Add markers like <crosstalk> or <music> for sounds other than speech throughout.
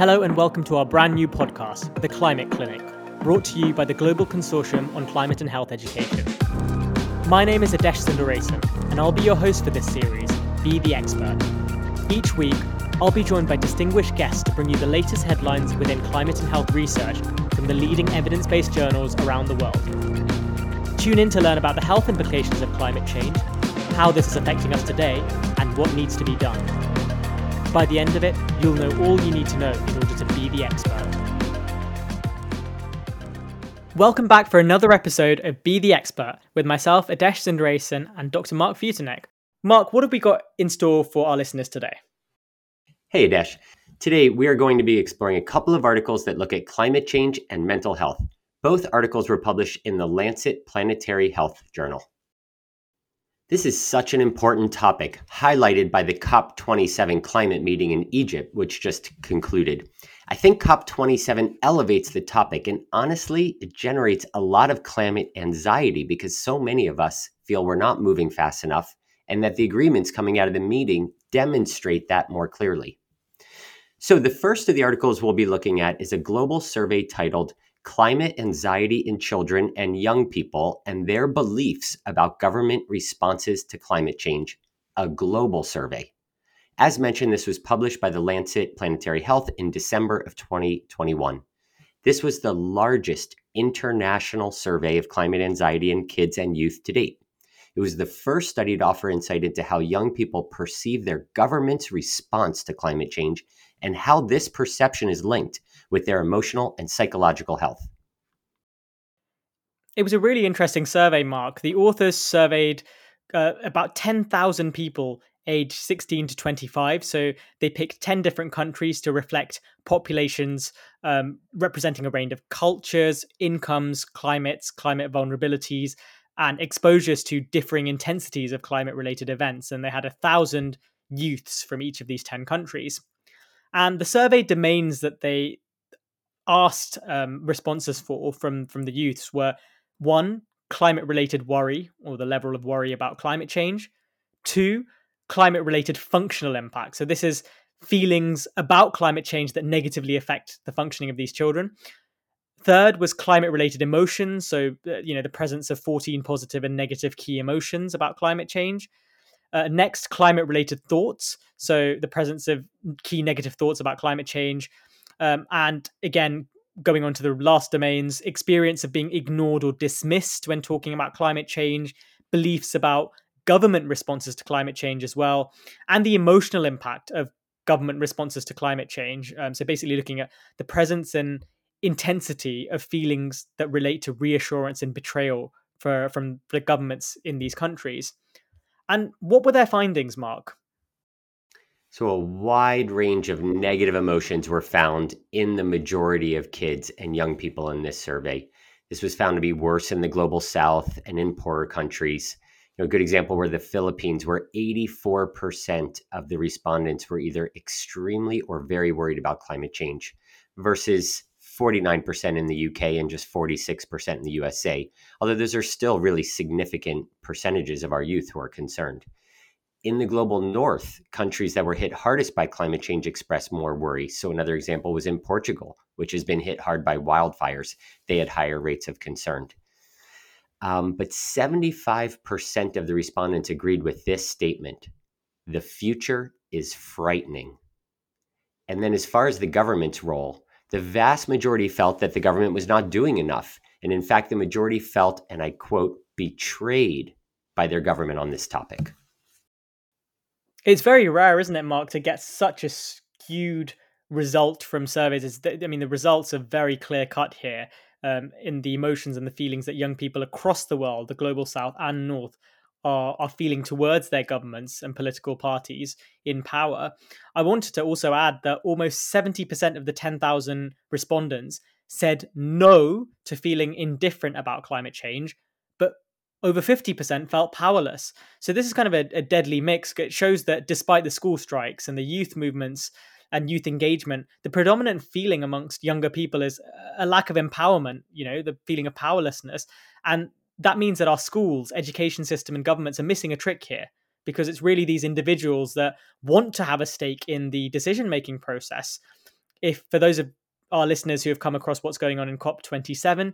Hello and welcome to our brand new podcast, The Climate Clinic, brought to you by the Global Consortium on Climate and Health Education. My name is Adesh Sundaresan, and I'll be your host for this series, Be the Expert. Each week, I'll be joined by distinguished guests to bring you the latest headlines within climate and health research from the leading evidence based journals around the world. Tune in to learn about the health implications of climate change, how this is affecting us today, and what needs to be done. By the end of it, you'll know all you need to know in order to be the expert. Welcome back for another episode of Be the Expert with myself, Adesh Sundaresan, and Dr. Marc Futernick. Marc, what have we got in store for our listeners today? Hey, Adesh. Today, we are going to be exploring a couple of articles that look at climate change and mental health. Both articles were published in the Lancet Planetary Health Journal. This is such an important topic, highlighted by the COP27 climate meeting in Egypt, which just concluded. I think COP27 elevates the topic, and honestly, it generates a lot of climate anxiety because so many of us feel we're not moving fast enough, and that the agreements coming out of the meeting demonstrate that more clearly. So, the first of the articles we'll be looking at is a global survey titled climate anxiety in children and young people and their beliefs about government responses to climate change, a global survey. As mentioned, this was published by the Lancet Planetary Health in December of 2021. This was the largest international survey of climate anxiety in kids and youth to date. It was the first study to offer insight into how young people perceive their government's response to climate change and how this perception is linked with their emotional and psychological health. It was a really interesting survey, Marc. The authors surveyed uh, about 10,000 people aged 16 to 25. So they picked 10 different countries to reflect populations um, representing a range of cultures, incomes, climates, climate vulnerabilities, and exposures to differing intensities of climate related events. And they had a thousand youths from each of these 10 countries. And the survey domains that they asked um, responses for from from the youths were one climate related worry or the level of worry about climate change. Two climate related functional impact. So this is feelings about climate change that negatively affect the functioning of these children. Third was climate related emotions so uh, you know the presence of 14 positive and negative key emotions about climate change uh, next climate related thoughts so the presence of key negative thoughts about climate change um, and again, going on to the last domains, experience of being ignored or dismissed when talking about climate change, beliefs about government responses to climate change as well, and the emotional impact of government responses to climate change. Um, so basically, looking at the presence and intensity of feelings that relate to reassurance and betrayal for, from the governments in these countries. And what were their findings, Marc? So, a wide range of negative emotions were found in the majority of kids and young people in this survey. This was found to be worse in the global south and in poorer countries. You know, a good example were the Philippines, where 84% of the respondents were either extremely or very worried about climate change, versus 49% in the UK and just 46% in the USA. Although those are still really significant percentages of our youth who are concerned in the global north, countries that were hit hardest by climate change expressed more worry. So, another example was in Portugal, which has been hit hard by wildfires. They had higher rates of concern. Um, but 75% of the respondents agreed with this statement the future is frightening. And then, as far as the government's role, the vast majority felt that the government was not doing enough. And in fact, the majority felt, and I quote, betrayed by their government on this topic. It's very rare, isn't it, Marc, to get such a skewed result from surveys. I mean, the results are very clear cut here um, in the emotions and the feelings that young people across the world, the global south and north, are, are feeling towards their governments and political parties in power. I wanted to also add that almost 70% of the 10,000 respondents said no to feeling indifferent about climate change, but over 50% felt powerless. So this is kind of a, a, deadly mix. It shows that despite the school strikes and the youth movements and youth engagement, the predominant feeling amongst younger people is a lack of empowerment, you know, the feeling of powerlessness. And that means that our schools, education system and governments are missing a trick here because it's really these individuals that want to have a stake in the decision making process if for those of our listeners who have come across what's going on in COP27,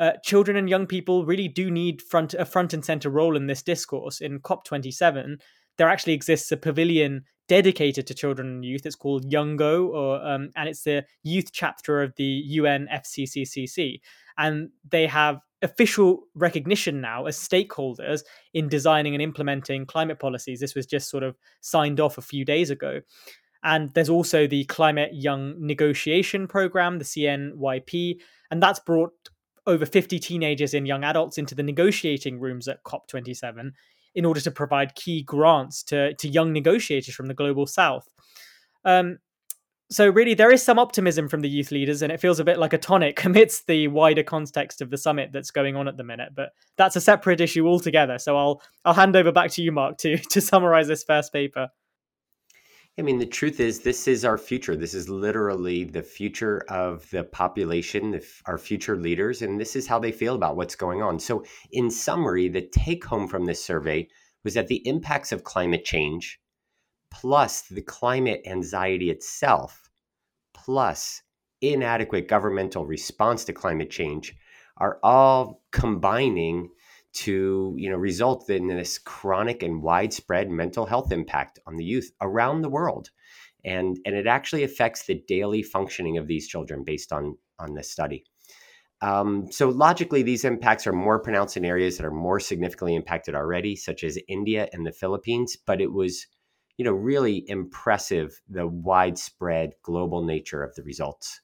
uh, children and young people really do need front a front and center role in this discourse. In COP27, there actually exists a pavilion dedicated to children and youth. It's called Youngo, or um, and it's the youth chapter of the UN FCCC, and they have official recognition now as stakeholders in designing and implementing climate policies. This was just sort of signed off a few days ago. And there's also the Climate Young Negotiation Program, the CNYP, and that's brought over 50 teenagers and young adults into the negotiating rooms at COP27 in order to provide key grants to, to young negotiators from the global south. Um, so really there is some optimism from the youth leaders and it feels a bit like a tonic <laughs> amidst the wider context of the summit that's going on at the minute but that's a separate issue altogether so i'll i'll hand over back to you marc to <laughs> to summarize this first paper I mean, the truth is, this is our future. This is literally the future of the population, the, our future leaders, and this is how they feel about what's going on. So, in summary, the take home from this survey was that the impacts of climate change, plus the climate anxiety itself, plus inadequate governmental response to climate change, are all combining to you know result in this chronic and widespread mental health impact on the youth around the world. And and it actually affects the daily functioning of these children based on on this study. Um, so logically these impacts are more pronounced in areas that are more significantly impacted already such as india and the philippines but it was you know really impressive the widespread global nature of the results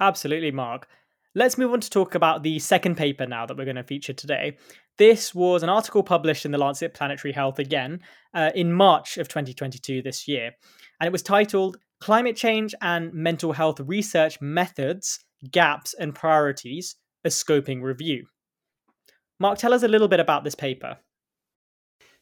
absolutely marc Let's move on to talk about the second paper now that we're going to feature today. This was an article published in the Lancet Planetary Health again uh, in March of 2022 this year, and it was titled Climate Change and Mental Health Research Methods, Gaps, and Priorities A Scoping Review. Marc, tell us a little bit about this paper.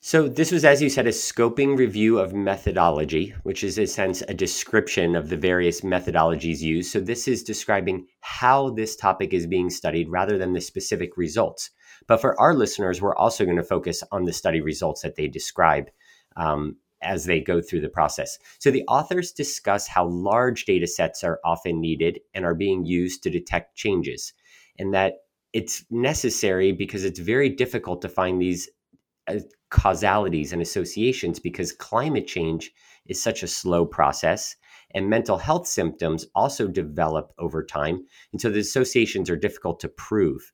So, this was, as you said, a scoping review of methodology, which is, in a sense, a description of the various methodologies used. So, this is describing how this topic is being studied rather than the specific results. But for our listeners, we're also going to focus on the study results that they describe um, as they go through the process. So, the authors discuss how large data sets are often needed and are being used to detect changes, and that it's necessary because it's very difficult to find these causalities and associations because climate change is such a slow process and mental health symptoms also develop over time. And so the associations are difficult to prove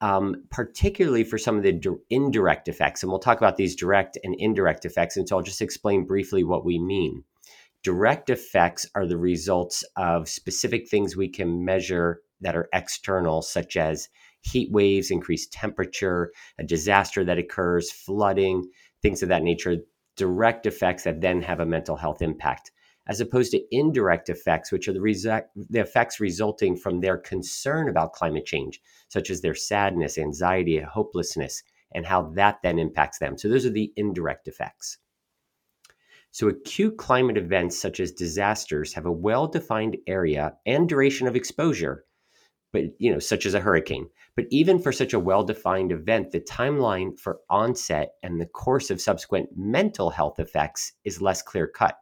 um, particularly for some of the di- indirect effects. And we'll talk about these direct and indirect effects. And so i'll just explain briefly what we mean. Direct effects are the results of specific things we can measure that are external such as heat waves, increased temperature, a disaster that occurs, flooding, things of that nature, direct effects that then have a mental health impact, as opposed to indirect effects, which are the, resu- the effects resulting from their concern about climate change, such as their sadness, anxiety, hopelessness, and how that then impacts them. So those are the indirect effects. So, acute climate events such as disasters have a well defined area and duration of exposure but you know, such as a hurricane. But even for such a well-defined event, the timeline for onset and the course of subsequent mental health effects is less clear-cut.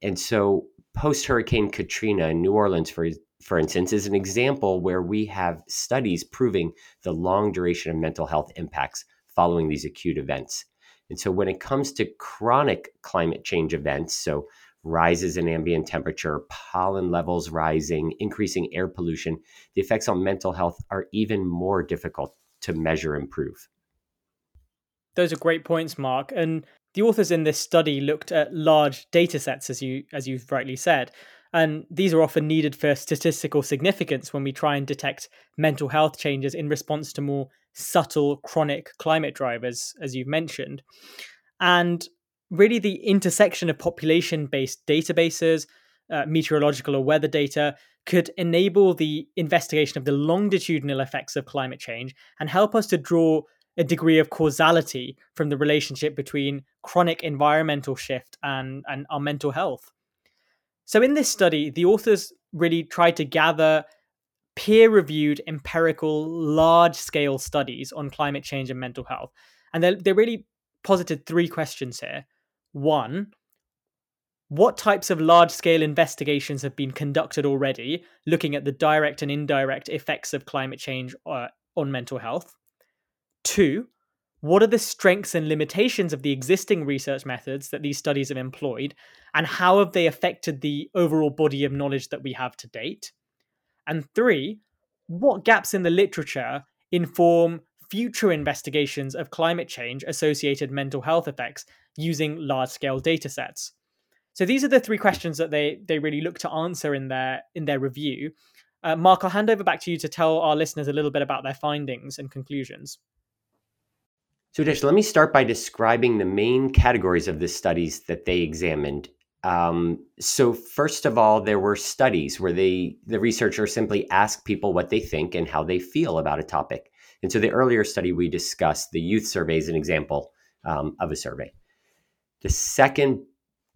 And so, post-Hurricane Katrina in New Orleans, for for instance, is an example where we have studies proving the long duration of mental health impacts following these acute events. And so, when it comes to chronic climate change events, so rises in ambient temperature, pollen levels rising, increasing air pollution, the effects on mental health are even more difficult to measure and prove. Those are great points, Marc. And the authors in this study looked at large data sets, as you as you've rightly said. And these are often needed for statistical significance when we try and detect mental health changes in response to more subtle chronic climate drivers, as you've mentioned. And really the intersection of population based databases, uh, meteorological or weather data could enable the investigation of the longitudinal effects of climate change and help us to draw a degree of causality from the relationship between chronic environmental shift and, and our mental health. So, in this study, the authors really tried to gather peer reviewed, empirical, large scale studies on climate change and mental health. And they, they really posited three questions here. One, what types of large scale investigations have been conducted already looking at the direct and indirect effects of climate change uh, on mental health? Two, what are the strengths and limitations of the existing research methods that these studies have employed, and how have they affected the overall body of knowledge that we have to date? And three, what gaps in the literature inform future investigations of climate change associated mental health effects using large scale data sets? So these are the three questions that they they really look to answer in their in their review. Uh, Marc, I'll hand over back to you to tell our listeners a little bit about their findings and conclusions. So, Dish, let me start by describing the main categories of the studies that they examined. Um, so, first of all, there were studies where they the researcher simply asked people what they think and how they feel about a topic. And so, the earlier study we discussed, the youth survey, is an example um, of a survey. The second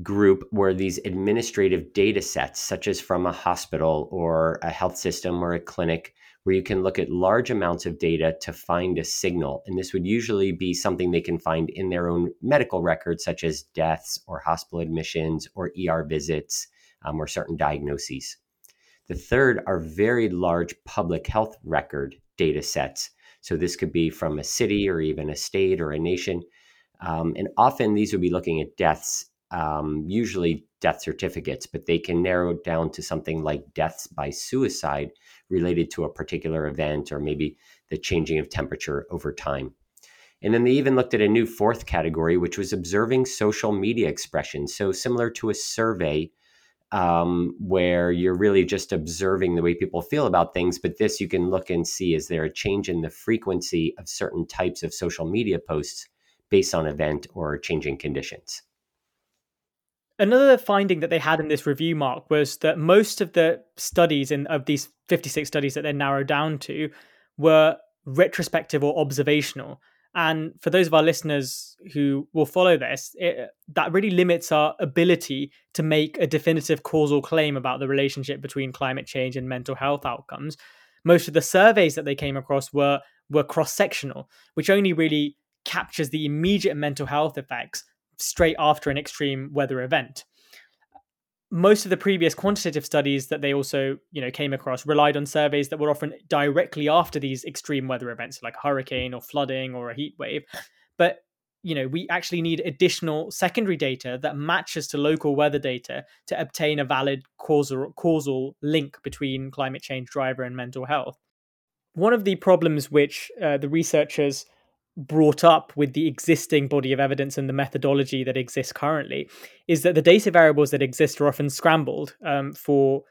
group were these administrative data sets, such as from a hospital or a health system or a clinic, where you can look at large amounts of data to find a signal. And this would usually be something they can find in their own medical records, such as deaths or hospital admissions or ER visits um, or certain diagnoses. The third are very large public health record data sets. So this could be from a city or even a state or a nation. Um, and often these would be looking at deaths um, usually death certificates, but they can narrow it down to something like deaths by suicide related to a particular event or maybe the changing of temperature over time. And then they even looked at a new fourth category, which was observing social media expressions. So, similar to a survey um, where you're really just observing the way people feel about things, but this you can look and see is there a change in the frequency of certain types of social media posts based on event or changing conditions. Another finding that they had in this review, Marc, was that most of the studies in of these 56 studies that they narrowed down to were retrospective or observational. And for those of our listeners who will follow this, it, that really limits our ability to make a definitive causal claim about the relationship between climate change and mental health outcomes. Most of the surveys that they came across were were cross sectional, which only really captures the immediate mental health effects straight after an extreme weather event. Most of the previous quantitative studies that they also, you know, came across relied on surveys that were often directly after these extreme weather events, like a hurricane or flooding or a heat wave. But you know, we actually need additional secondary data that matches to local weather data to obtain a valid causal causal link between climate change driver and mental health. One of the problems which uh, the researchers brought up with the existing body of evidence and the methodology that exists currently is that the data variables that exist are often scrambled um, for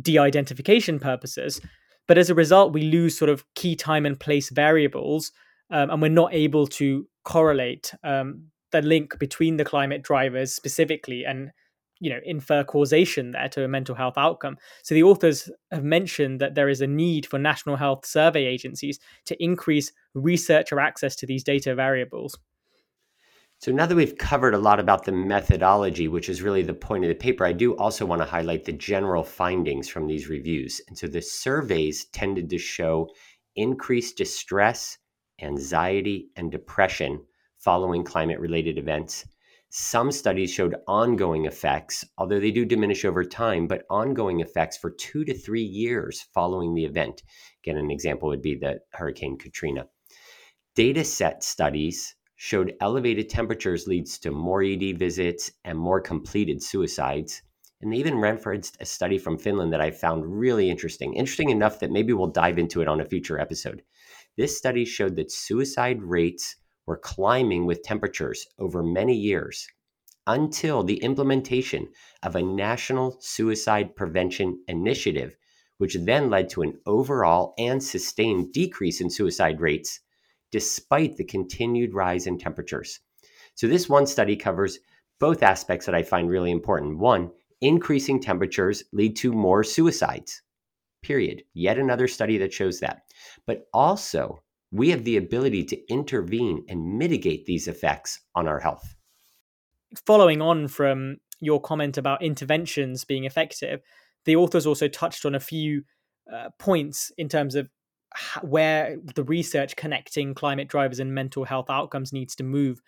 de-identification purposes. But as a result we lose sort of key time and place variables um, and we're not able to correlate um, the link between the climate drivers specifically and you know infer causation there to a mental health outcome. So the authors have mentioned that there is a need for national health survey agencies to increase researcher access to these data variables. So now that we've covered a lot about the methodology which is really the point of the paper i do also want to highlight the general findings from these reviews. And so the surveys tended to show increased distress anxiety and depression following climate related events some studies showed ongoing effects, although they do diminish over time, but ongoing effects for two to three years following the event. Again, an example would be the Hurricane Katrina. Data set studies showed elevated temperatures leads to more ED visits and more completed suicides. And they even referenced a study from Finland that I found really interesting. Interesting enough that maybe we'll dive into it on a future episode. This study showed that suicide rates were climbing with temperatures over many years until the implementation of a national suicide prevention initiative, which then led to an overall and sustained decrease in suicide rates despite the continued rise in temperatures. So, this one study covers both aspects that I find really important. One, increasing temperatures lead to more suicides, period. Yet another study that shows that. But also, we have the ability to intervene and mitigate these effects on our health. Following on from your comment about interventions being effective, the authors also touched on a few uh, points in terms of where the research connecting climate drivers and mental health outcomes needs to move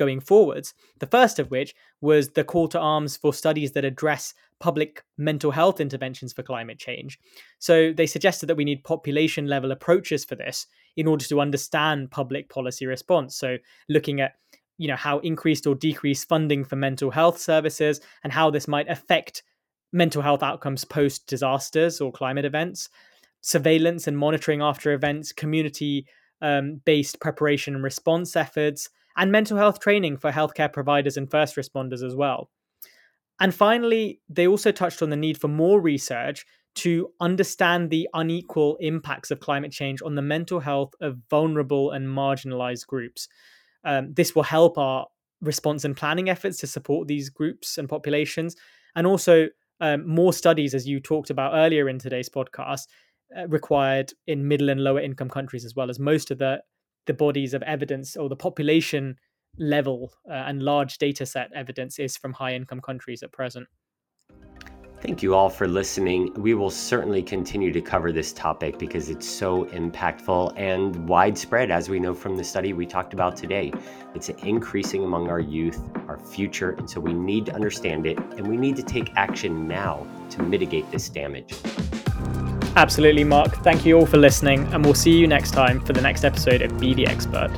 going forwards. The first of which was the call to arms for studies that address public mental health interventions for climate change. So they suggested that we need population level approaches for this in order to understand public policy response. So looking at you know how increased or decreased funding for mental health services and how this might affect mental health outcomes post disasters or climate events surveillance and monitoring after events community um, based preparation and response efforts and mental health training for healthcare providers and first responders as well and finally they also touched on the need for more research to understand the unequal impacts of climate change on the mental health of vulnerable and marginalized groups um, this will help our response and planning efforts to support these groups and populations. And also, um, more studies, as you talked about earlier in today's podcast, uh, required in middle and lower income countries as well as most of the the bodies of evidence or the population level uh, and large data set evidence is from high income countries at present. Thank you all for listening. We will certainly continue to cover this topic because it's so impactful and widespread, as we know from the study we talked about today. It's increasing among our youth, our future, and so we need to understand it and we need to take action now to mitigate this damage. Absolutely, Marc. Thank you all for listening, and we'll see you next time for the next episode of Be the Expert.